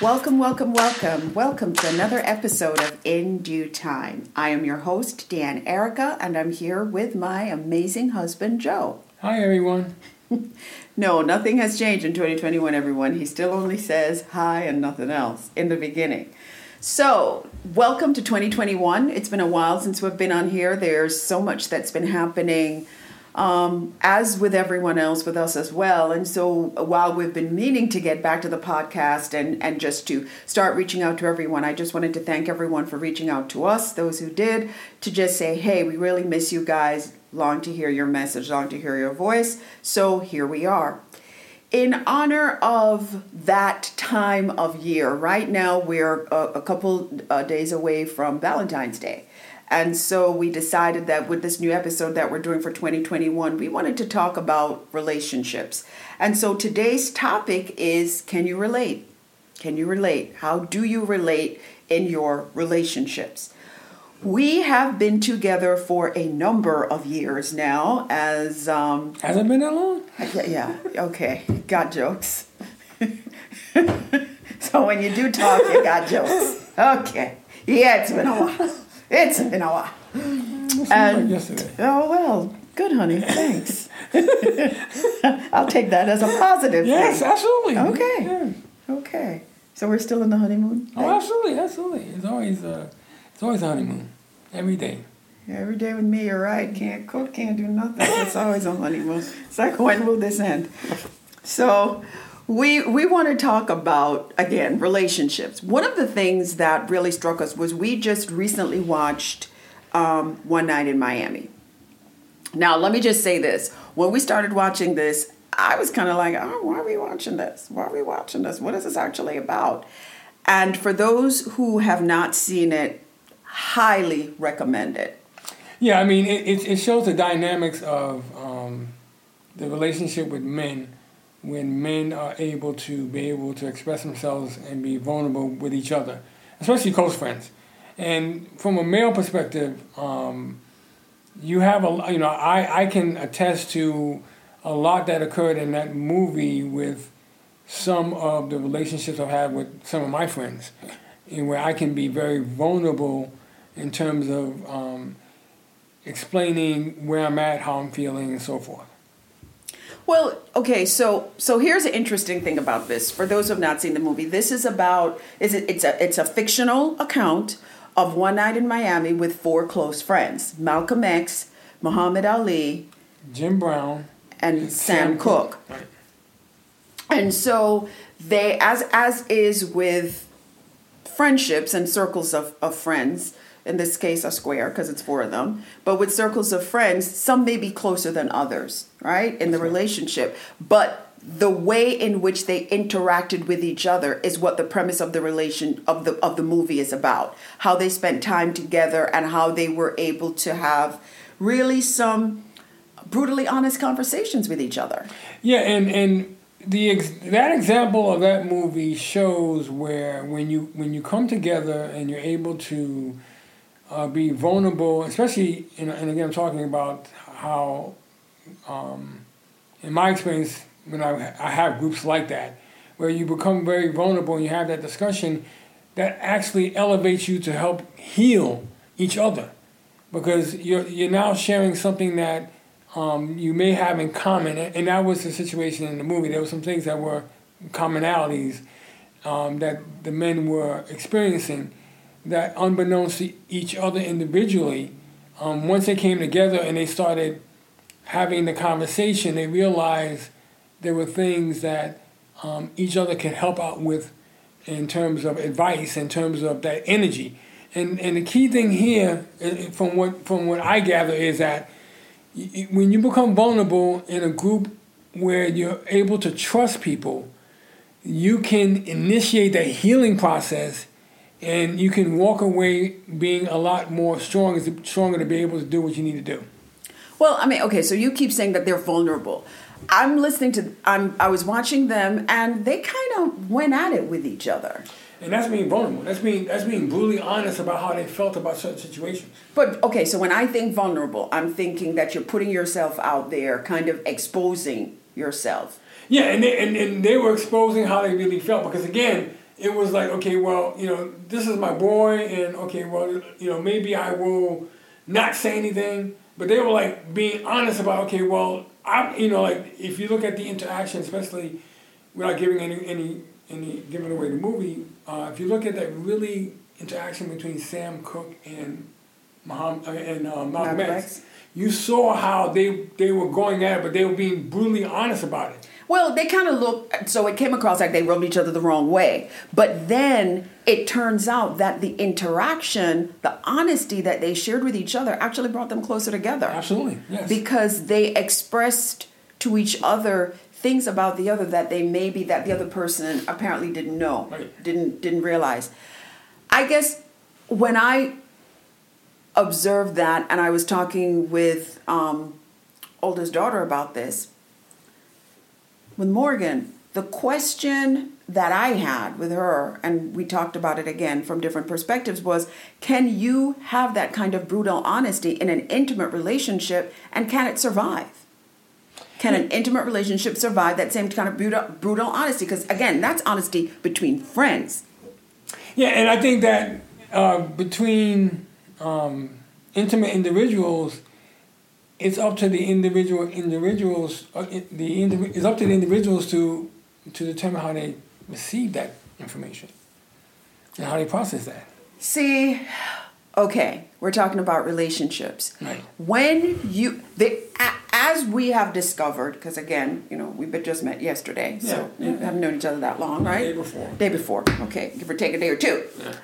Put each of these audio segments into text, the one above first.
Welcome, welcome, welcome. Welcome to another episode of In Due Time. I am your host, Dan Erica, and I'm here with my amazing husband, Joe. Hi, everyone. No, nothing has changed in 2021, everyone. He still only says hi and nothing else in the beginning. So, welcome to 2021. It's been a while since we've been on here. There's so much that's been happening, um, as with everyone else, with us as well. And so, while we've been meaning to get back to the podcast and, and just to start reaching out to everyone, I just wanted to thank everyone for reaching out to us, those who did, to just say, hey, we really miss you guys. Long to hear your message, long to hear your voice. So, here we are in honor of that time of year, right now we're a, a couple uh, days away from Valentine's Day. And so we decided that with this new episode that we're doing for 2021, we wanted to talk about relationships. And so today's topic is can you relate? Can you relate? How do you relate in your relationships? We have been together for a number of years now as um, Has it been that long? yeah, yeah, okay. Got jokes. so when you do talk, you got jokes. Okay. Yeah, it's been a while. It's been a while. Seems And- yesterday. Oh, well, good, honey. Thanks. I'll take that as a positive Yes, thing. absolutely. Okay. Yeah. Okay. So we're still in the honeymoon? Oh, absolutely, absolutely. It's always uh, it's always a honeymoon every day. Every day with me, you're right. Can't cook, can't do nothing. It's always on honeymoon. It's like, when will this end? So, we we want to talk about again relationships. One of the things that really struck us was we just recently watched um, One Night in Miami. Now, let me just say this: when we started watching this, I was kind of like, "Oh, why are we watching this? Why are we watching this? What is this actually about?" And for those who have not seen it, highly recommend it. Yeah, I mean, it, it, it shows the dynamics of um, the relationship with men when men are able to be able to express themselves and be vulnerable with each other, especially close friends. And from a male perspective, um, you have a you know I, I can attest to a lot that occurred in that movie with some of the relationships I've had with some of my friends, in where I can be very vulnerable in terms of um, explaining where I'm at, how I'm feeling, and so forth. Well, okay, so so here's an interesting thing about this. For those who have not seen the movie, this is about is it it's a it's a fictional account of one night in Miami with four close friends: Malcolm X, Muhammad Ali, Jim Brown, and Sam Cooke. Right. And so they as as is with friendships and circles of, of friends, in this case a square because it's four of them, but with circles of friends, some may be closer than others, right? In the relationship. But the way in which they interacted with each other is what the premise of the relation of the of the movie is about. How they spent time together and how they were able to have really some brutally honest conversations with each other. Yeah, and and the ex- that example of that movie shows where when you when you come together and you're able to uh, be vulnerable, especially in, and again I'm talking about how, um, in my experience, when I I have groups like that, where you become very vulnerable and you have that discussion, that actually elevates you to help heal each other, because you're you're now sharing something that um, you may have in common, and that was the situation in the movie. There were some things that were commonalities um, that the men were experiencing that, unbeknownst to each other individually, um, once they came together and they started having the conversation, they realized there were things that um, each other could help out with in terms of advice, in terms of that energy. And, and the key thing here, uh, from what, from what I gather, is that when you become vulnerable in a group where you're able to trust people, you can initiate that healing process and you can walk away being a lot more strong, stronger to be able to do what you need to do. Well, I mean, okay, so you keep saying that they're vulnerable. I'm listening to I'm I was watching them and they kind of went at it with each other. And that's being vulnerable. That's being that's being brutally honest about how they felt about certain situations. But okay, so when I think vulnerable, I'm thinking that you're putting yourself out there, kind of exposing yourself. Yeah, and they, and, and they were exposing how they really felt because again, it was like, okay, well, you know, this is my boy, and okay, well, you know, maybe I will not say anything, but they were like being honest about, okay, well, I, you know, like if you look at the interaction, especially without giving any any any giving away the movie, uh, if you look at that really interaction between Sam Cooke and Muhammad uh, and uh, Malcolm X. you saw how they they were going at it, but they were being brutally honest about it. Well, they kind of look, so it came across like they rubbed each other the wrong way. But then it turns out that the interaction, the honesty that they shared with each other actually brought them closer together. Absolutely, yes. Because they expressed to each other things about the other that they maybe that the other person apparently didn't know, Right. didn't didn't realize. I guess when I observed that and I was talking with um, oldest daughter about this, with Morgan, the question that I had with her, and we talked about it again from different perspectives, was can you have that kind of brutal honesty in an intimate relationship and can it survive? Can an intimate relationship survive that same kind of brutal, brutal honesty? Because again, that's honesty between friends. Yeah, and I think that uh, between um, intimate individuals, it's up to the individual individuals. Uh, the indiv- it's up to the individuals to to determine how they receive that information and how they process that. See, okay, we're talking about relationships. Right. When you, the, as we have discovered, because again, you know, we've just met yesterday, so Yeah, we haven't known each other that long, right? Day before. Day before, okay, give or take a day or two. Yeah.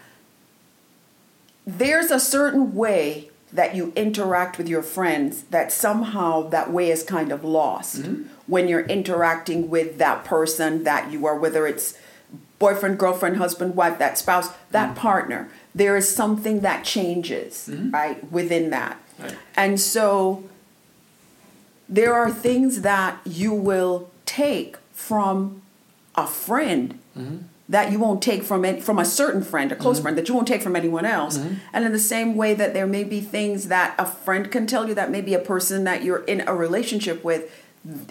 There's a certain way that you interact with your friends that somehow that way is kind of lost mm-hmm. when you're interacting with that person that you are, whether it's boyfriend, girlfriend, husband, wife, that spouse, that mm-hmm. partner. There is something that changes, mm-hmm. right, within that. Right. And so there are things that you will take from a friend that you won't take from it from a certain friend, a close mm-hmm. friend that you won't take from anyone else. Mm-hmm. And in the same way that there may be things that a friend can tell you that maybe a person that you're in a relationship with,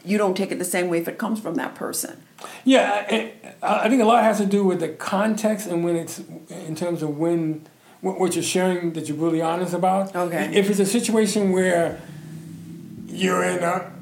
you don't take it the same way if it comes from that person. Yeah, I, I think a lot has to do with the context and when it's in terms of when what, what you're sharing that you're really honest about. Okay. If it's a situation where you're in a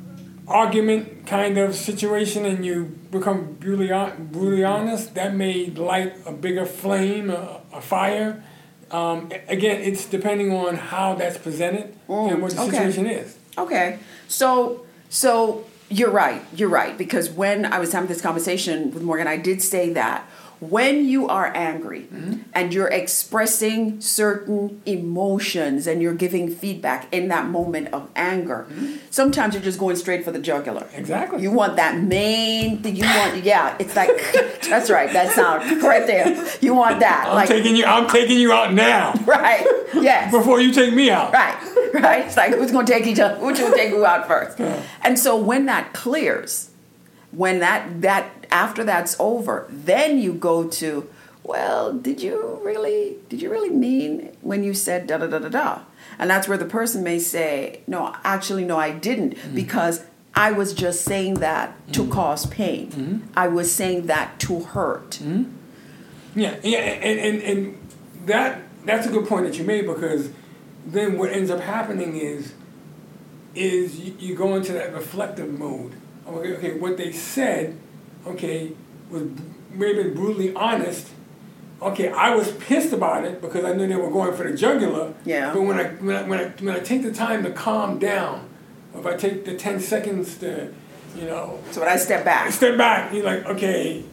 argument kind of situation and you become brutally hon- brutally honest, that may light a bigger flame, a, a fire. Um, again, it's depending on how that's presented and what the okay. situation is. Okay. So so you're right. You're right because when I was having this conversation with Morgan, I did say that when you are angry mm-hmm. and you're expressing certain emotions and you're giving feedback in that moment of anger, mm-hmm. sometimes you're just going straight for the jugular. Exactly. You want that main thing. You want, yeah, it's like, that's right, that sound right there. You want that. I'm like, taking you. I'm taking you out now right, yes. before you take me out. Right, right. It's like who's gonna take each other? Who's gonna take who out first? And so when that clears, when that that after that's over, then you go to, well, did you really did you really mean when you said da da da da da? And that's where the person may say, no, actually, no, I didn't, mm-hmm. because I was just saying that to mm-hmm. cause pain. Mm-hmm. I was saying that to hurt. Yeah, yeah, and, and, and that that's a good point that you made because then what ends up happening is is you, you go into that reflective mode. Okay, okay, what they said, okay, was maybe brutally honest. Okay, I was pissed about it because I knew they were going for the jugular. Yeah. But when I when I, when I, when I take the time to calm down, if I take the ten seconds to, you know, So when I step back step back, you're like, okay,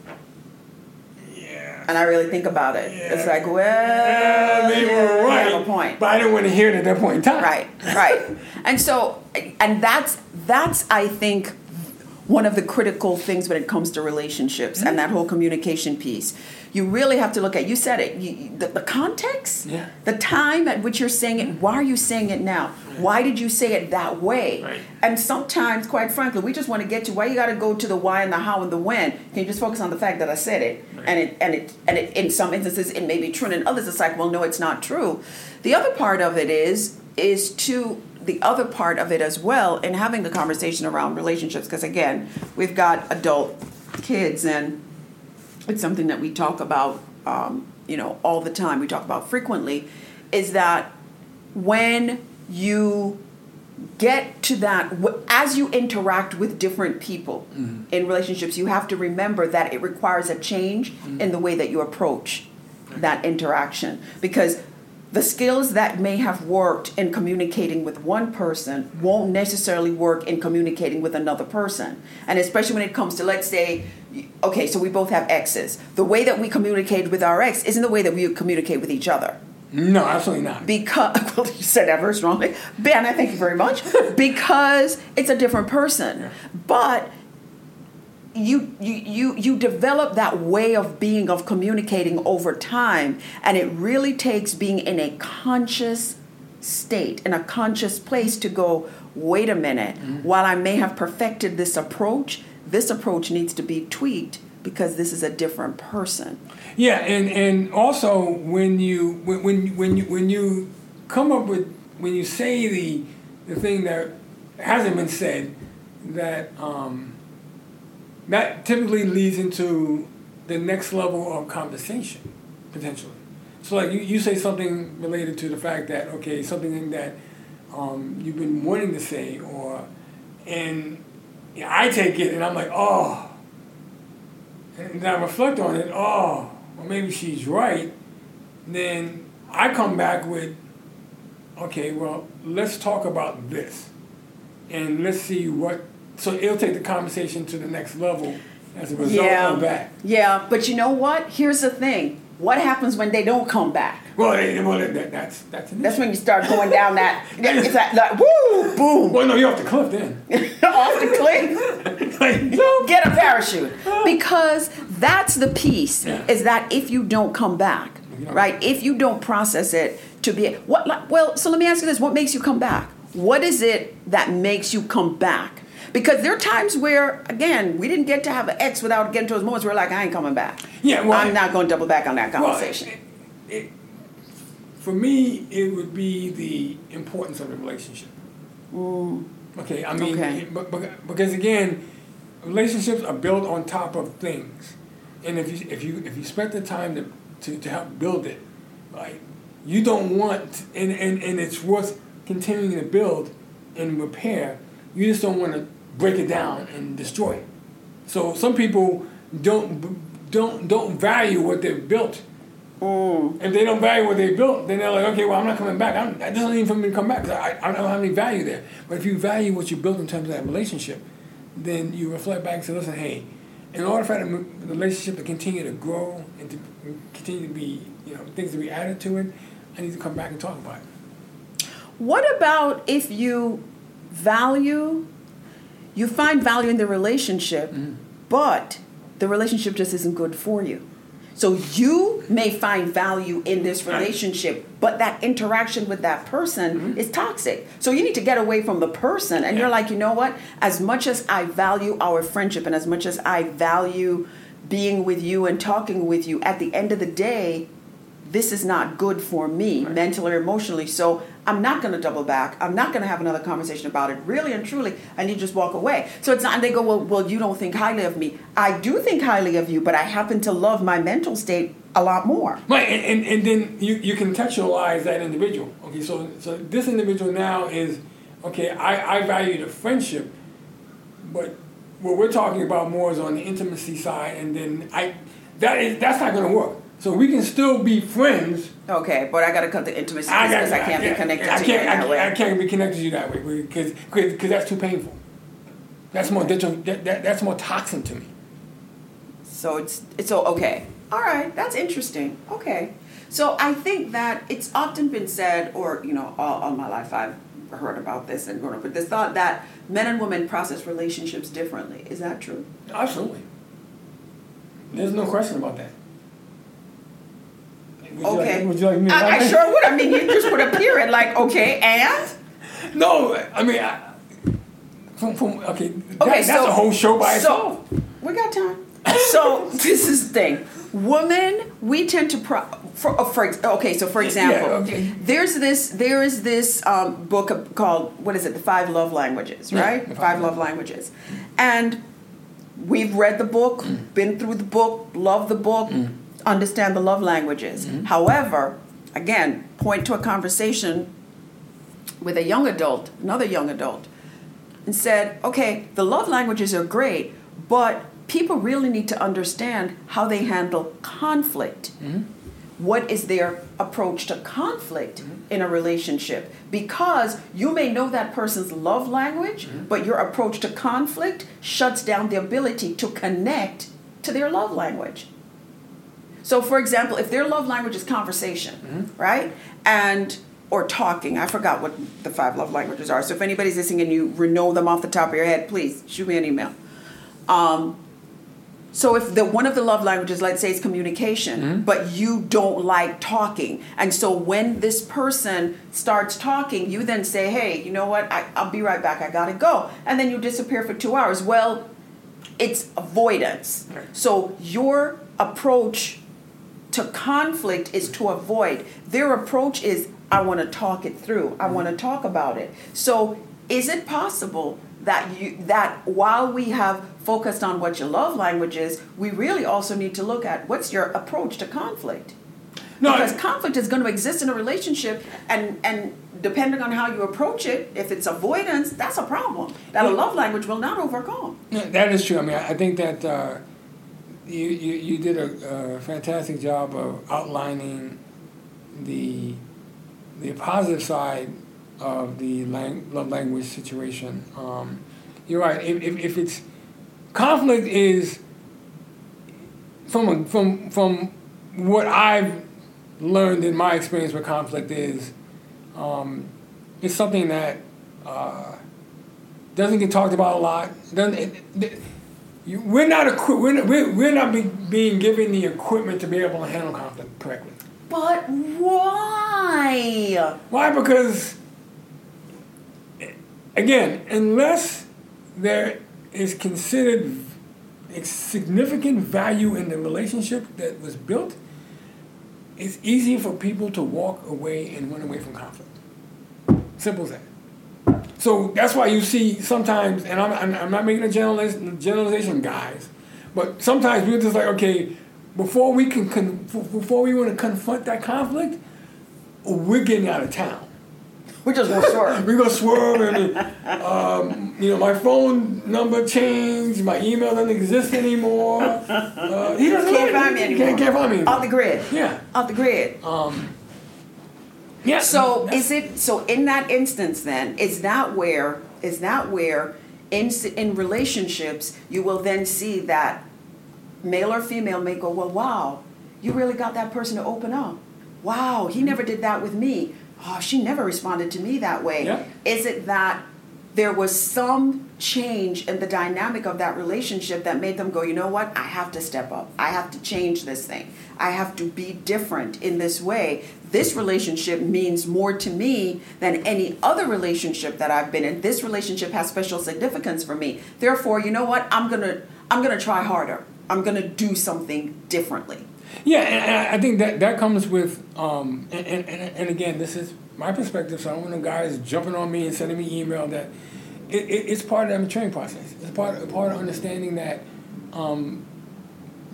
yeah. and I really think about it, Yeah. it's like, well, Uh, they yeah, were right, have a point. but I didn't want to hear it at that point in time. right right and so and that's that's i think one of the critical things when it comes to relationships and that whole communication piece. You really have to look at you said it you, the, the context? Yeah. the time at which you're saying it why are you saying it now? Why did you say it that way? Right. and sometimes quite frankly we just want to get to why you got to go to the why and the how and the when? Can you just focus on the fact that i said it? And it and it and it in some instances it may be true and in others it's like well no it's not true. The other part of it is is to the other part of it as well in having the conversation around relationships because again we've got adult kids and it's something that we talk about um, you know, all the time. We talk about frequently, is that when you get to that as you interact with different people mm-hmm. in relationships you have to remember that it requires a change mm-hmm. in the way that you approach that interaction because the skills that may have worked in communicating with one person won't necessarily work in communicating with another person. And especially when it comes to, let's say, okay, so we both have exes. The way that we communicate with our ex isn't the way that we communicate with each other. No, absolutely not. Because well, you said that very strongly, Ben. I thank you very much. because it's a different person, but you you you you develop that way of being of communicating over time, and it really takes being in a conscious state, in a conscious place, to go. Wait a minute. Mm-hmm. While I may have perfected this approach, this approach needs to be tweaked because this is a different person. Yeah, and and also when you when when when you when you come up with when you say the the thing that hasn't been said that um, that typically leads into the next level of conversation potentially. So like you, you say something related to the fact that okay something that um, you've been wanting to say or and you know, I take it and I'm like oh and I reflect on it, oh, well, maybe she's right, then I come back with, okay, well, let's talk about this. And let's see what, so it'll take the conversation to the next level as a result yeah. of that. Yeah, but you know what? Here's the thing. What happens when they don't come back? Well, they, well that, that's that's that's when you start going down that. It's like, like woo, boom. Well, no, you're off the cliff then. off the cliff. like, Get a parachute because that's the piece. Yeah. Is that if you don't come back, right? If you don't process it to be what? Well, so let me ask you this: What makes you come back? What is it that makes you come back? Because there are times where, again, we didn't get to have an ex without getting to those moments where we're like, I ain't coming back. Yeah, well, I'm not going to double back on that conversation. Well, it, it, for me, it would be the importance of the relationship. Mm. Okay, I mean, okay. But, but, because again, relationships are built on top of things, and if you if you if you spend the time to to, to help build it, right, you don't want and, and and it's worth continuing to build and repair. You just don't want to break it down and destroy it. So some people don't don't don't value what they've built. Mm. If they don't value what they built, then they're like, okay, well, I'm not coming back. I'm, it doesn't even for me to come back because I, I don't have any value there. But if you value what you built in terms of that relationship, then you reflect back and say, listen, hey, in order for the relationship to continue to grow and to continue to be, you know, things to be added to it, I need to come back and talk about it. What about if you value you find value in the relationship, mm-hmm. but the relationship just isn't good for you. So you may find value in this relationship, but that interaction with that person mm-hmm. is toxic. So you need to get away from the person. And yeah. you're like, you know what? As much as I value our friendship and as much as I value being with you and talking with you, at the end of the day, this is not good for me right. mentally or emotionally. So I'm not going to double back. I'm not going to have another conversation about it. Really and truly, need to just walk away. So it's not, and they go, well, well, you don't think highly of me. I do think highly of you, but I happen to love my mental state a lot more. Right, and, and, and then you, you contextualize that individual. Okay, so, so this individual now is, okay, I, I value the friendship, but what we're talking about more is on the intimacy side, and then I, that is, that's not going to work. So we can still be friends. Okay, but I got to cut the intimacy because I, I, can't I, be connected I, to can't, you that way. I can't be connected to you that way because because that's too painful. That's more that, that, that's more toxin to me. So it's it's so okay. All right, that's interesting. Okay, so I think that it's often been said, or you know, all, all my life I've heard about this and grown up with this thought that men and women process relationships differently. Is that true? Absolutely. There's no question about that. Would okay. You like, would you like me? I, I sure would. I mean, you just put a period. Like, okay, and. No, I mean, I, from, from okay. That, okay, so, that's a whole show by so, itself. We got time. so this is the thing. Women, we tend to pro. For, uh, for okay, so for example, yeah, okay. there's this there is this um, book called what is it? The Five Love Languages, right? Yeah, five love languages, and we've read the book, mm. been through the book, love the book. Mm understand the love languages. Mm-hmm. However, again, point to a conversation with a young adult, another young adult, and said, okay, the love languages are great, but people really need to understand how they handle conflict. Mm-hmm. What is their approach to conflict mm-hmm. in a relationship? Because you may know that person's love language, but your approach to conflict shuts down the ability to connect to their love language. So, for example, if their love language is conversation, right, and or talking, I forgot what the five love languages are. So, if anybody's listening and you know them off the top of your head, please shoot me an email. Um, so, if the one of the love languages, let's say, is communication, but you don't like talking, and so when this person starts talking, you then say, "Hey, you know what? I, I'll be right back. I gotta go," and then you disappear for two hours. Well, it's avoidance. So your approach to conflict is to avoid. Their approach is I want to talk it through. I want to talk about it. So is it possible that you that while we have focused on what your love language is, we really also need to look at what's your approach to conflict? No, because I- conflict is going to exist in a relationship and and depending on how you approach it, if it's avoidance, that's a problem that a love language will not overcome. That is true. I mean, I I think that uh, you, you you did a, a fantastic job of outlining the the positive side of the lang- love language situation. Um, you're right. If, if, if it's conflict is from a, from from what I've learned in my experience with conflict is um, it's something that uh, doesn't get talked about a lot. Doesn't it, it, you, we're not equi- we're we're, we're not be, being given the equipment to be able to handle conflict correctly. But why? Why? Because again, unless there is considered a significant value in the relationship that was built, it's easy for people to walk away and run away from conflict. Simple as that. So that's why you see sometimes, and I'm, I'm, not making a generaliz- generalization, guys, but sometimes we're just like, okay, before we can, con- before we want to confront that conflict, we're getting out of town. We just want swerve. We're gonna swerve and um, you know my phone number changed, my email doesn't exist anymore. Uh, he doesn't Can't find me anymore. Can't, can't find me. Off the grid. Yeah. Off the grid. Um, yeah. So is it so in that instance then is that where is that where in in relationships you will then see that male or female may go well wow you really got that person to open up wow he never did that with me oh she never responded to me that way Yeah. is it that there was some change in the dynamic of that relationship that made them go, you know what? I have to step up. I have to change this thing. I have to be different in this way. This relationship means more to me than any other relationship that I've been in. This relationship has special significance for me. Therefore, you know what? I'm going to I'm going to try harder. I'm going to do something differently. Yeah, and, I think that that comes with, um, and, and, and, again, this is my perspective. So I don't want guys jumping on me and sending me email that it, it, it's part of that maturing process. It's part of, part of understanding that um,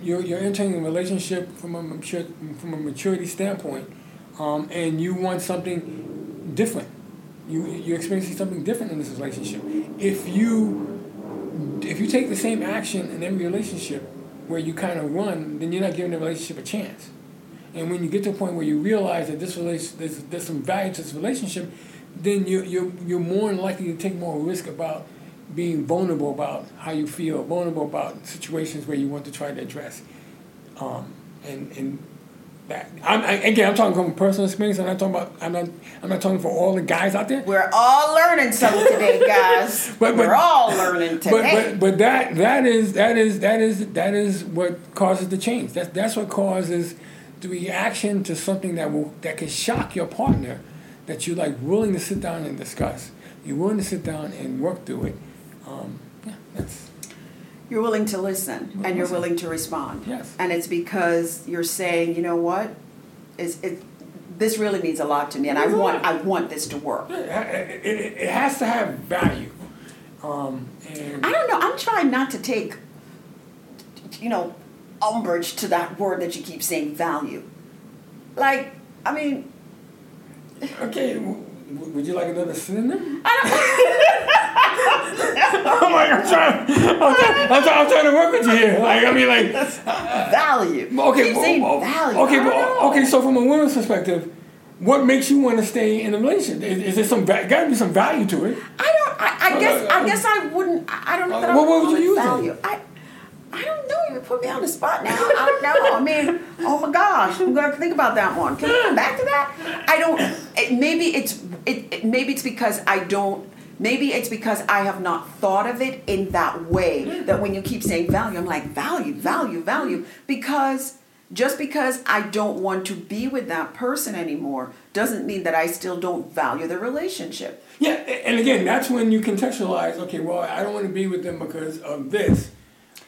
you're you're entering a relationship from a mature, from a maturity standpoint, um, and you want something different. You you're experiencing something different in this relationship. If you if you take the same action in every relationship where you kind of run, then you're not giving the relationship a chance. And when you get to a point where you realize that this relation, there's, there's some value to this relationship, then you, you're, you're more likely to take more risk about being vulnerable about how you feel, vulnerable about situations where you want to try to address. Um, and, and that, I'm, I, again, I'm talking from personal experience. I'm not talking about, I'm not, I'm not talking for all the guys out there. We're all learning something today, guys. But- but- We're all learning But, today. but but that that is that is that is that is what causes the change. That's that's what causes the reaction to something that will that can shock your partner that you're like willing to sit down and discuss. You're willing to sit down and work through it. Um, yeah, that's You're willing to listen and you're willing to respond. Yes. And it's because you're saying, you know what? Is it this really means a lot to me and I It means a want. I want this to work. it, it, it has to have value. Um, and I don't know. I'm trying not to take you know umbrage to that word that you keep saying value. Like, I mean, Okay, would you like another synonym? I'm like, I'm trying, I'm trying, I'm trying, I'm trying to work with you here. Like, I mean, like, value. okay, keep but- saying oh, value. okay, but, okay. So from a woman's perspective, what makes you want to stay in a relationship? Is, is there some va- got to be some value to it? I don't. I, I Uh, guess. uh, I guess I wouldn't. I I don't know that I What- what would would you use value. I. I don't know. You put me on the spot now. I don't know. I mean, oh my gosh, I'm gonna think about that one. Can we come back to that? I don't. It, maybe it's. It, it. Maybe it's because I don't. Maybe it's because I have not thought of it in that way. That when you keep saying value, I'm like value, value, value. Because just because I don't want to be with that person anymore doesn't mean that I still don't value the relationship. Yeah, and again, that's when you contextualize. Okay, well, I don't want to be with them because of this,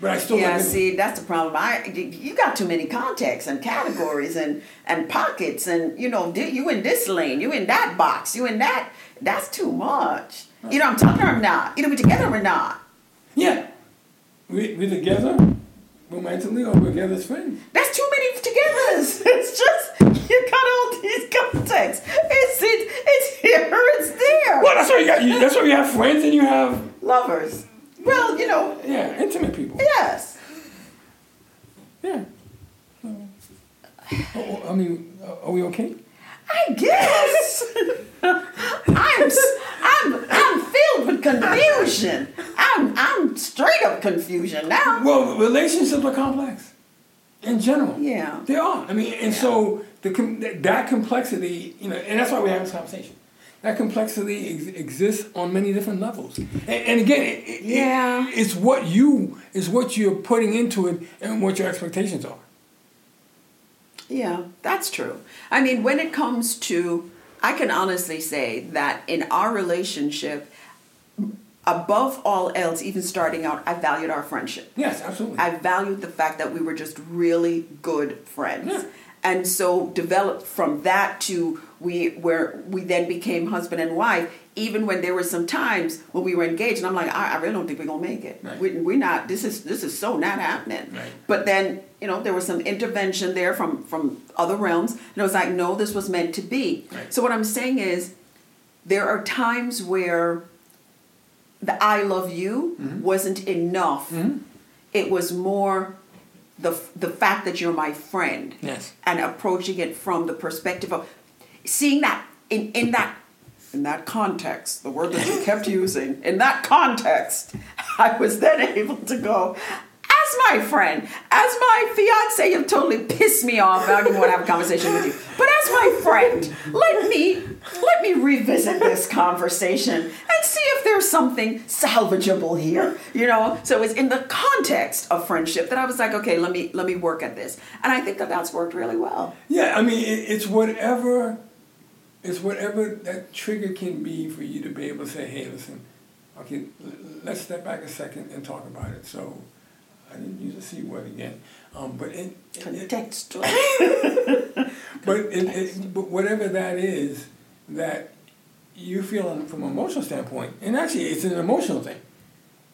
but I still. Yeah, like see, that's the problem. I you got too many contexts and categories and and pockets and you know you in this lane, you in that box, you in that. That's too much. You know I'm talking or not. Either we together or not. Yeah, we we together romantically or we're together as friends. That's too many togethers. It's just you got all these contexts. It's it, it's here, it's there. Well, that's why you got. You, that's why you have friends and you have Lovers. Well, you know, yeah intimate people. yes. Yeah. Oh, I mean, uh, are we okay? I guess. I'm I'm I'm filled with confusion. I'm I'm straight up confusion now. Well, relationships are complex in general. Yeah. They are. I mean, and so the that- that complexity, you know, and that's why we have this conversation. That complexity ex- exists on many different levels, and, and again, it, Yeah. it, it's what you is what you're putting into it, and what your expectations are. Yeah, that's true. I mean, when it comes to, I can honestly say that in our relationship, above all else, even starting out, I valued our friendship. Yes, absolutely. I valued the fact that we were just really good friends. Yeah. And so developed from that to we where we then became husband and wife, even when there were some times when we were engaged and I'm like, I, I really don't think we're gonna make it. Right. We, we're not this is this is so not happening. Right. But then, you know, there was some intervention there from from other realms, and it was like, no, this was meant to be. Right. So what I'm saying is there are times where the I love you Mm-hmm. wasn't enough. It was more the the fact that you're my friend Yes. and approaching it from the perspective of seeing that in in that in that context, the word that you kept using, in that context, I was then able to go, my friend, as my fiance, you've totally pissed me off. I don't even want to have a conversation with you. But as my friend, let me let me revisit this conversation and see if there's something salvageable here. You know? So it's in the context of friendship that I was like, okay, let me let me work at this. And I think that that's worked really well. Yeah, I mean, it, it's whatever, it's whatever that trigger can be for you to be able to say, hey, listen, okay, let's step back a second and talk about it. So, I didn't use a c word again, um, but it, it, it but it, it, but whatever that is, that you feel from an emotional standpoint, and actually, it's an emotional thing.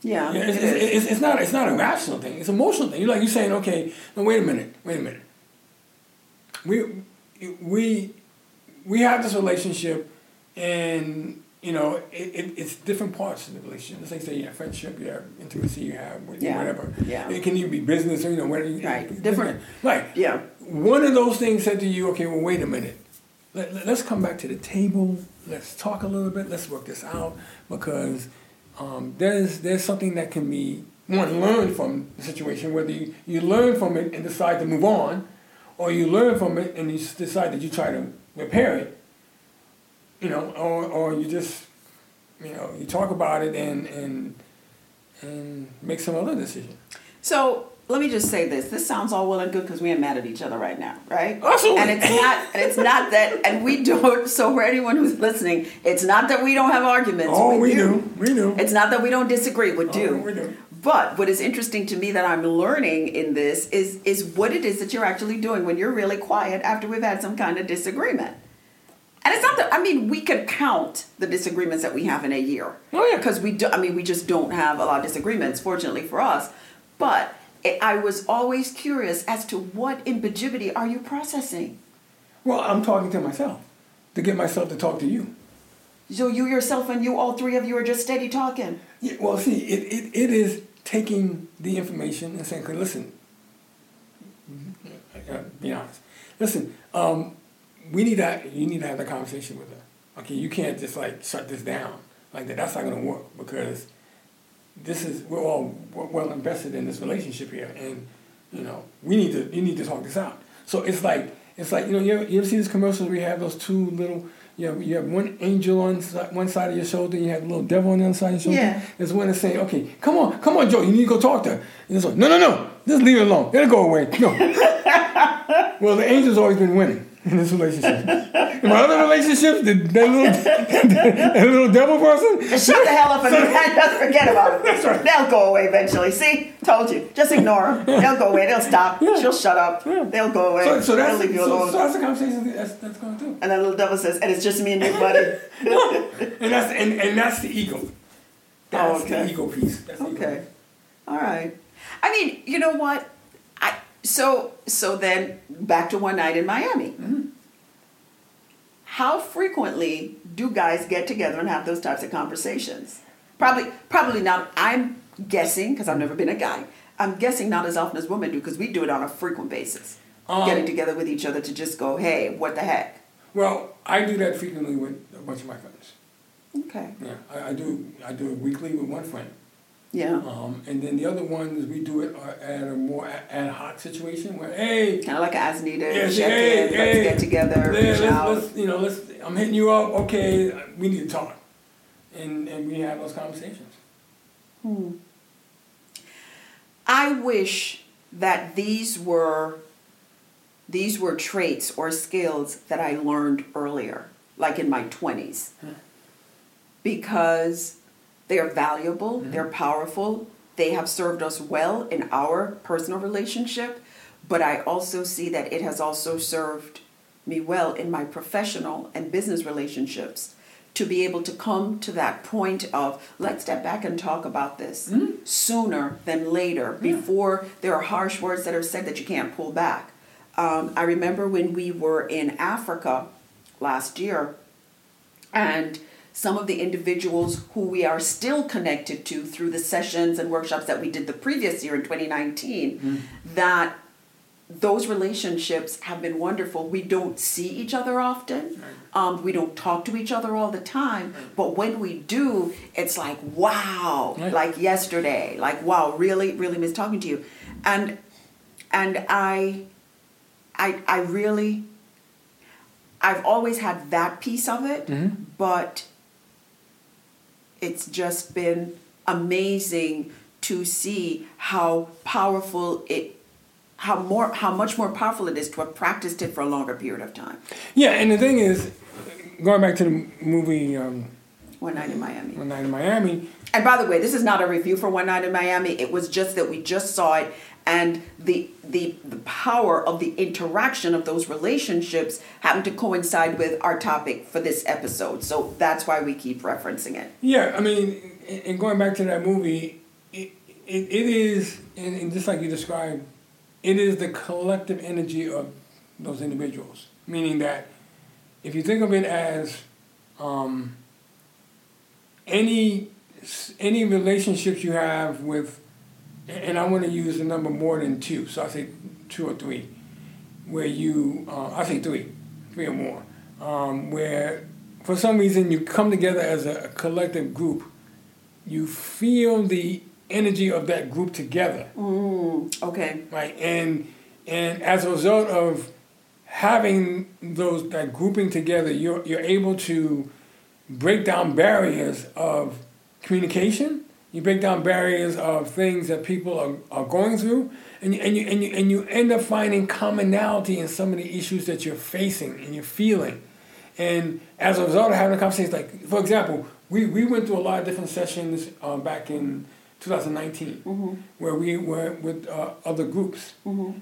Yeah, Yeah, it's, it is. it's, it's, it's not it's not a rational thing. It's an emotional thing. You're like you're saying, okay, no, wait a minute, wait a minute. We we we have this relationship, and you know it, it, it's different parts of the relationship. Let's like say you have friendship, you have intimacy, you have Yeah, whatever. yeah. It can even be business or you know whatever. Right, different. Right. Yeah. One of those things said to you, okay, well, wait a minute. Let, let- let's come back to the table. Let's talk a little bit. Let's work this out because um, there's there's something that can be one learn from the situation. Whether you, you learn from it and decide to move on, or you learn from it and you decide that you try to repair it. You know, or or you just you know you talk about it and and and make some other decision. So let me just say this. This sounds all well and good because we ain't mad at each other right now, right? Absolutely. And it's not and it's not that and we don't so for anyone who's listening, it's not that we don't have arguments. Oh, we do. We do. It's not that we don't disagree, we Oh, do. we do. But what is interesting to me that I'm learning in this is is what it is that you're actually doing when you're really quiet after we've had some kind of disagreement. And it's not that I mean we could count the disagreements that we have in a year. Oh, yeah. Because we do I mean we just don't have a lot of disagreements, fortunately for us. But I- I was always curious as to what in Bajibity are you processing? Well, I'm talking to myself to get myself to talk to you. So you yourself and you, all three of you, are just steady talking. Yeah, well, see, it, it, it is taking the information and saying, okay, listen, I gotta be honest. Listen, um, we need that. You need to have that conversation with her. Okay, you can't just like shut this down like that. That's not going to work because this is we're all w- well invested in this relationship here, and you know we need to you need to talk this out. So it's like it's like you know you ever, you ever see these commercials where you have those two little you have, you have one angel on one side of your shoulder, and you have a little devil on the other side of your shoulder. Yeah. There's one that's saying, okay, come on, come on, Joe, you need to go talk to her. And it's like, no, no, no, just leave it alone. It'll go away. No. well, the angel's always been winning in this relationship. In my other relationships, the, that, little, that little devil person, Just shut the hell up and just forget about it. That's right. They'll go away eventually. See, told you. Just ignore them. They'll go away. They'll stop. Yeah. She'll shut up. Yeah. They'll go away. so, so that's They'll leave you so, alone. so that's the conversation that's, that's going to do. and that little devil says, "And it's just me and you, buddy." And that's and, and that's the ego. That's Oh, okay. the ego piece. That's ego Okay. piece. All right. I mean, you know what? So so then back to one night in Miami. Mm-hmm. How frequently do guys get together and have those types of conversations? Probably probably not. I'm guessing because I've never been a guy. I'm guessing not as often as women do because we do it on a frequent basis. Um, Getting together with each other to just go, "Hey, what the heck?" Well, I do that frequently with a bunch of my friends. Okay. Yeah, I, I do. I do it weekly with one friend. Yeah. Um, and then the other ones, we do it uh, at a more ad hoc situation where, hey, Kind of like as needed. Yeah, check hey, in. hey, let's get together. yeah, reach let's, out. let's, you know, let's, I'm hitting you up, okay, we need to talk. And, and we have those conversations. Hmm. I wish that these were these were traits or skills that I learned earlier, like in my 20s. Because they're valuable, they're powerful, they have served us well in our personal relationship, but I also see that it has also served me well in my professional and business relationships to be able to come to that point of let's step back and talk about this sooner than later before there are harsh words that are said that you can't pull back. Um, i remember when we were in africa last year and some of the individuals who we are still connected to through the sessions and workshops that we did the previous year in 2019 that those relationships have been wonderful. We don't see each other often. Um, we don't talk to each other all the time. But when we do, it's like, wow, Right. like yesterday. Like, wow, really, really miss talking to you. And and I I I really I've always had that piece of it, but it's just been amazing to see how powerful it how more how much more powerful it is to have practiced it for a longer period of time. Yeah, and the thing is, going back to the movie um, One night in Miami. One Night in Miami, And by the way, this is not a review for One Night in Miami. It was just that we just saw it and the the the power of the interaction of those relationships happened to coincide with our topic for this episode. So that's why we keep referencing it. Yeah, I mean, and going back to that movie, it, it, it is, and just like you described, it is the collective energy of those individuals. Meaning that if you think of it as um, any any relationships you have with, and I want to use the number more than two, so I say two or three, where you, uh, I say three, three or more, um, where for some reason you come together as a, a collective group, you feel the energy of that group together, Mm, okay. right? And and as a result of having those that grouping together, you're you're able to break down barriers of communication. You break down barriers of things that people are, are going through, and you, and you and you and you end up finding commonality in some of the issues that you're facing and you're feeling. And as a result of having a conversation, like for example, we, we went through a lot of different sessions uh, back in 2019, where we were with uh, other groups,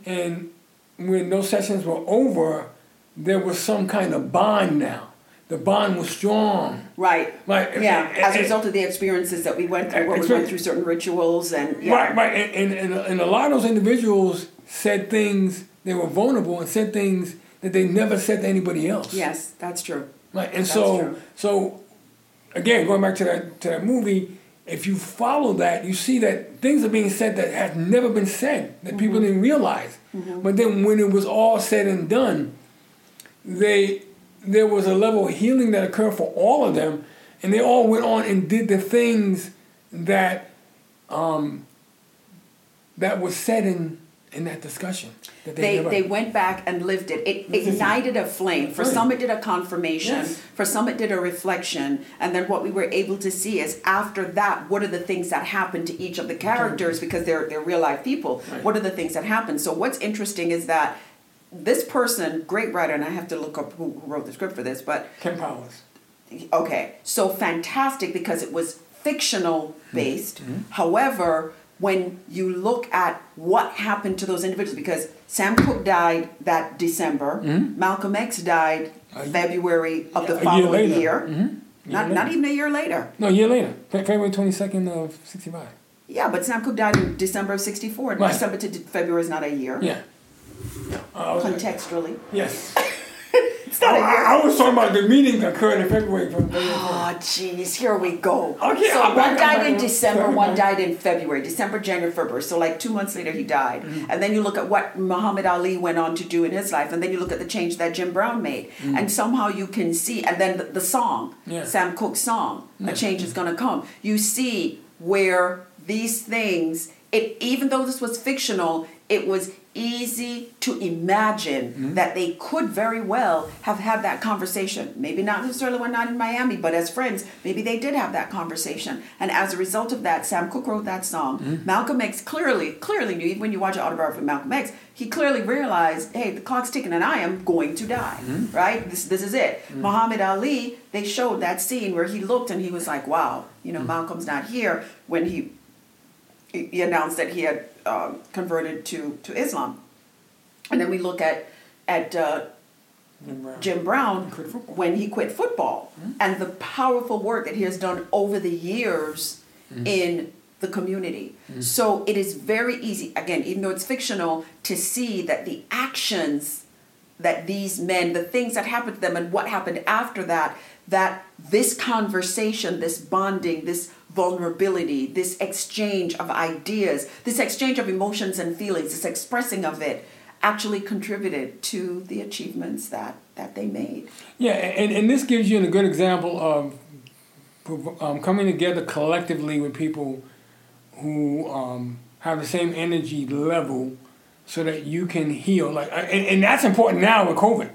and when those sessions were over, there was some kind of bond now. The bond was strong. Right. Like Yeah, and- as a result of the experiences that we went through, where we went through certain rituals and yeah. Right, right, and, and, and, and a lot of those individuals said things, they were vulnerable and said things that they never said to anybody else. Yes, that's true. Right, and That's so, true. so, again, going back to that to that movie, if you follow that, you see that things are being said that had never been said that people Mm-hmm. didn't realize. But then when it was all said and done, they there was a level of healing that occurred for all of them, and they all went on and did the things that um, that was said in in that discussion. That They, never- they went back and lived it. It ignited a flame. For some, it did a confirmation. Yes. For some, it did a reflection. And then what we were able to see is after that, what are the things that happened to each of the characters because they're, they're real life people. Right. What are the things that happened? So, what's interesting is that this person, great writer, and I have to look up who who wrote the script for this, but Kemp Powers. okay, so fantastic because it was fictional based. Mm-hmm. However, when you look at what happened to those individuals, because Sam Cooke died that December, Malcolm X died Mm-hmm. February of the year following later. year. Mhm. Not, later. not even a year later. No, a year later, February twenty second of sixty five. Yeah, but Sam Cooke died in December of 64. Right. December to February is not a year. Yeah. Uh, Contextually. yes. It's not. I, I was talking about the meeting that occurred in February from. Oh, jeez, here we go. Okay, so I'm one back, I'm died in December, back. one died in February. December, January, February. So like two months later, he died. Mm-hmm. And then you look at what Muhammad Ali went on to do in his life, and then you look at the change that Jim Brown made, and somehow you can see. And then the, the song. Yeah. Sam Cooke's song. "A Change Is Gonna Come." You see where these things. It even though this was fictional, it was easy to imagine Mm-hmm. that they could very well have had that conversation. Maybe not necessarily when not in Miami, but as friends, maybe they did have that conversation. And as a result of that, Sam Cooke wrote that song. Mm-hmm. Malcolm X clearly, clearly knew, even when you watch an autobiography of Malcolm X, he clearly realized, hey, the clock's ticking and I am going to die. Mm-hmm. Right? This this is it. Muhammad Ali, they showed that scene where he looked and he was like, wow, you know, Mm-hmm. Malcolm's not here when he he announced that he had um, converted to, to Islam. And then we look at at uh, Jim Brown. Jim Brown when he quit football and the powerful work that he has done over the years in the community. So it is very easy, again, even though it's fictional, to see that the actions that these men, the things that happened to them and what happened after that, that this conversation, this bonding, this vulnerability, this exchange of ideas, this exchange of emotions and feelings, this expressing of it actually contributed to the achievements that, that they made. Yeah, and, and this gives you a good example of um, coming together collectively with people who um, have the same energy level so that you can heal. Like, and, and that's important now with COVID.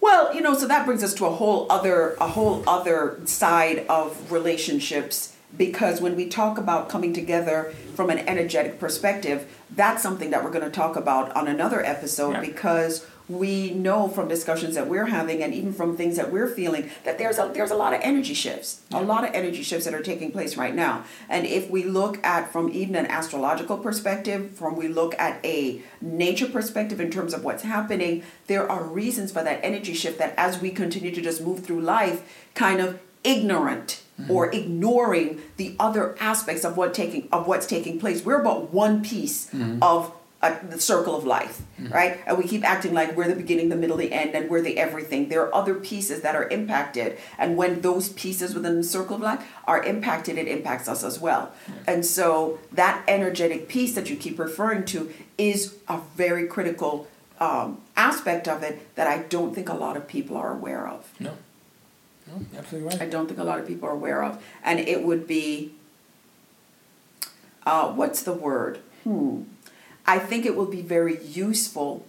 Well, you know, so that brings us to a whole other a whole other side of relationships because when we talk about coming together from an energetic perspective, that's something that we're going to talk about on another episode Yeah. because we know from discussions that we're having and even from things that we're feeling that there's a there's a lot of energy shifts a lot of energy shifts that are taking place right now and if we look at from even an astrological perspective from we look at a nature perspective in terms of what's happening there are reasons for that energy shift that as we continue to just move through life kind of ignorant or ignoring the other aspects of what taking of what's taking place we're about one piece of uh, the circle of life, right? And we keep acting like we're the beginning, the middle, the end, and we're the everything. There are other pieces that are impacted, and when those pieces within the circle of life are impacted, it impacts us as well. And so that energetic piece that you keep referring to is a very critical um, aspect of it that I don't think a lot of people are aware of. No. No, absolutely I don't think a lot of people are aware of. And it would be, uh, what's the word? Hmm. I think it will be very useful,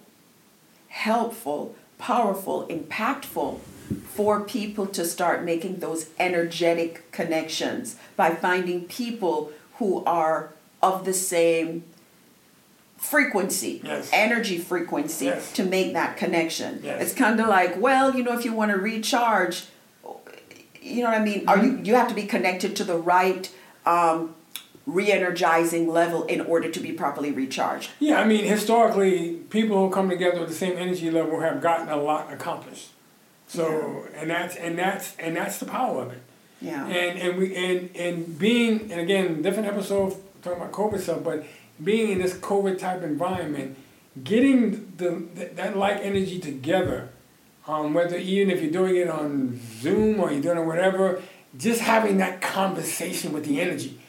helpful, powerful, impactful for people to start making those energetic connections by finding people who are of the same frequency, Yes. energy frequency Yes. to make that connection. Yes. It's kind of like, well, you know, if you want to recharge, you know what I mean? Are you you have to be connected to the right um, re-energizing level in order to be properly recharged. Yeah, I mean, historically, people who come together with the same energy level have gotten a lot accomplished. So and that's and that's and that's the power of it. Yeah. And and we and and being and again different episode talking about COVID stuff, but being in this COVID type environment, getting the that like energy together, um, whether even if you're doing it on Zoom or you're doing it whatever, just having that conversation with the energy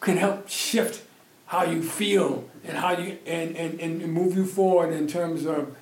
can help shift how you feel and how you and, and, and move you forward in terms of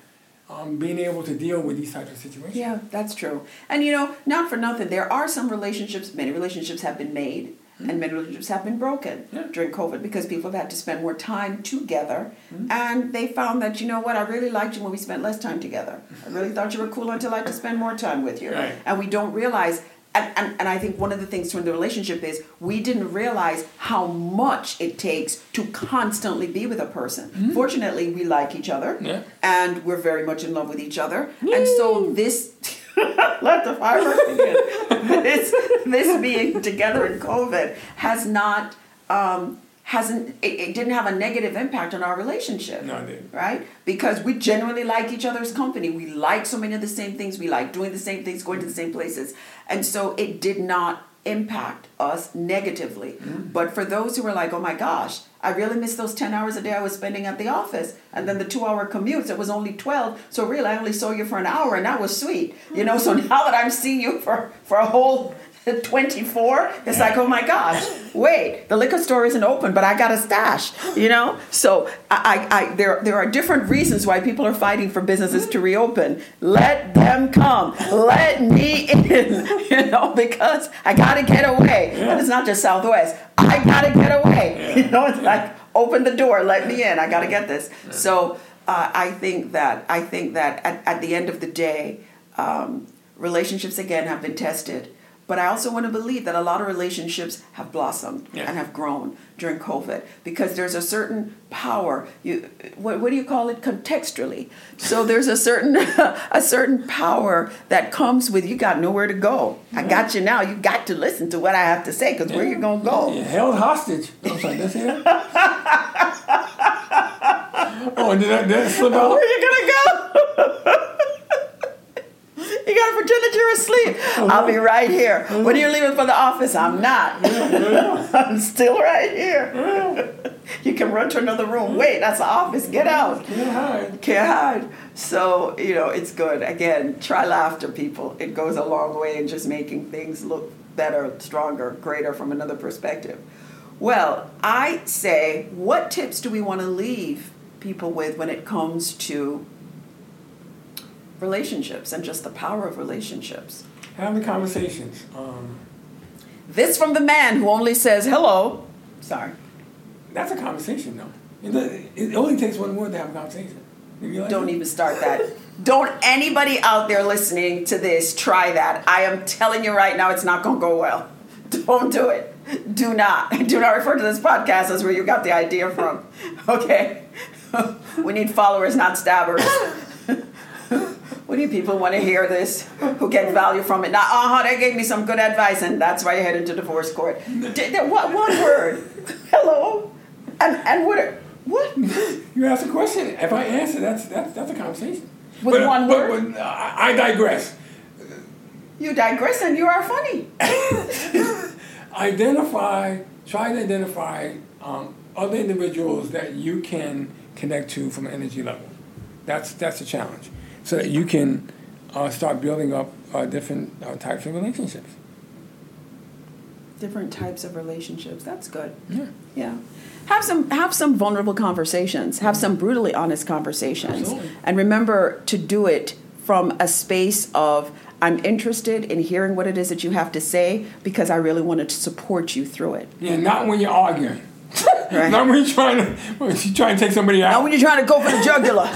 um, being able to deal with these types of situations. Yeah, that's true. And you know, not for nothing, there are some relationships, many relationships have been made mm-hmm. and many relationships have been broken yeah. during COVID because people have had to spend more time together. Mm-hmm. And they found that, you know what, I really liked you when we spent less time together. I really thought you were cool until I had to spend more time with you. Right. And we don't realize and, and, and I think one of the things from the relationship is we didn't realize how much it takes to constantly be with a person. Mm-hmm. Fortunately, we like each other yeah. and we're very much in love with each other. And so this let the fireworks begin. this this being together in COVID has not um, hasn't it, it, didn't have a negative impact on our relationship. No, it didn't. Right? Because we genuinely like each other's company. We like so many of the same things. We like doing the same things, going to the same places. And so it did not impact us negatively. Mm-hmm. But for those who were like, oh my gosh, I really miss those 10 hours a day I was spending at the office. And then the two hour commutes, it was only 12. So really, I only saw you for an hour and that was sweet. You know, so now that I'm seeing you for, for a whole 24 it's like oh my gosh wait the liquor store isn't open but i got a stash you know? So I, I there there are different reasons why people are fighting for businesses to reopen. Let them come. Let me in you know because i gotta get away. And it's not just southwest. I gotta get away. You know it's like open the door let me in i gotta get this. So uh, i think that i think that at, at the end of the day um, relationships again have been tested but I also want to believe that a lot of relationships have blossomed yeah. and have grown during COVID because there's a certain power. You what, what do you call it contextually? So there's a certain a certain power that comes with you got nowhere to go. I got you now. You got to listen to what I have to say because yeah. where you gonna go? Yeah, held hostage. I'm sorry, that's it. oh, did that, did that slip out? Where you gonna go? You gotta pretend that you're asleep. I'll be right here. Mm-hmm. When you're leaving for the office? I'm not. Mm-hmm. Mm-hmm. I'm still right here. you can run to another room. Wait, that's the office. Get out. Can't hide. Can't hide. So, you know, it's good. Again, try laughter, people. It goes a long way in just making things look better, stronger, greater from another perspective. Well, I say, what tips do we want to leave people with when it comes to relationships and just the power of relationships. Have the conversations. Um, this from the man who only says hello. Sorry. That's a conversation, though. It, it only takes one word to have a conversation. Don't even start that. Don't anybody out there listening to this try that. I am telling you right now, it's not going to go well. Don't do it. Do not. Do not refer to this podcast as where you got the idea from. Okay? we need followers, not stabbers. What do you people want to hear this? Who get value from it? Now, uh huh, they gave me some good advice, and that's why you head into divorce court. what one word? Hello, and and what? What? You ask a question. If I answer, that's that's that's a conversation. With but, one but, word. But, uh, I digress. You digress, and you are funny. identify. Try to identify um, other individuals that you can connect to from an energy level. That's that's a challenge so that you can uh, start building up uh, different uh, types of relationships. Different types of relationships. That's good. Yeah. Yeah. Have some have some vulnerable conversations. Have some brutally honest conversations. Absolutely. And remember to do it from a space of I'm interested in hearing what it is that you have to say because I really wanted to support you through it. Yeah, not when you're arguing. right. Not when you're trying to when you're trying to take somebody out. Not when you're trying to go for the jugular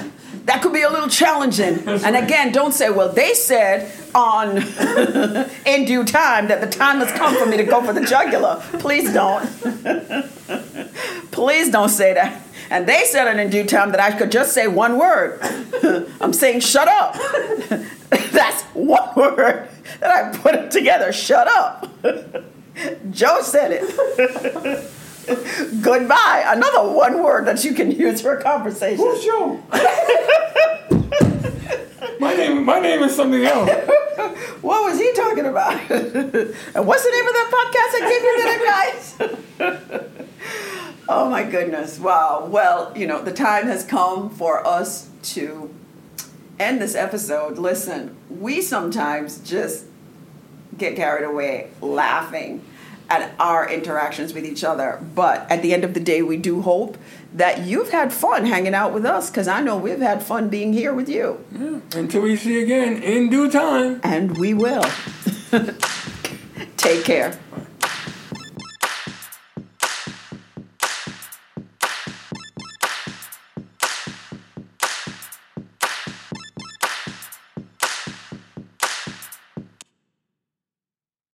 that could be a little challenging. And again, don't say, well, they said on in due time that the time has come for me to go for the jugular. Please don't. Please don't say that. And they said it in due time that I could just say one word. I'm saying shut up. That's one word that I put it together. Shut up. Joe said it. Goodbye. Another one word that you can use for a conversation. Who's Joe? my name, my name is something else. what was he talking about? and what's the name of that podcast I gave you that advice? oh my goodness. Wow. Well, you know, the time has come for us to end this episode. Listen, we sometimes just get carried away laughing at our interactions with each other. But at the end of the day, we do hope that you've had fun hanging out with us because I know we've had fun being here with you. Yeah. Until we see you again in due time. And we will. Take care.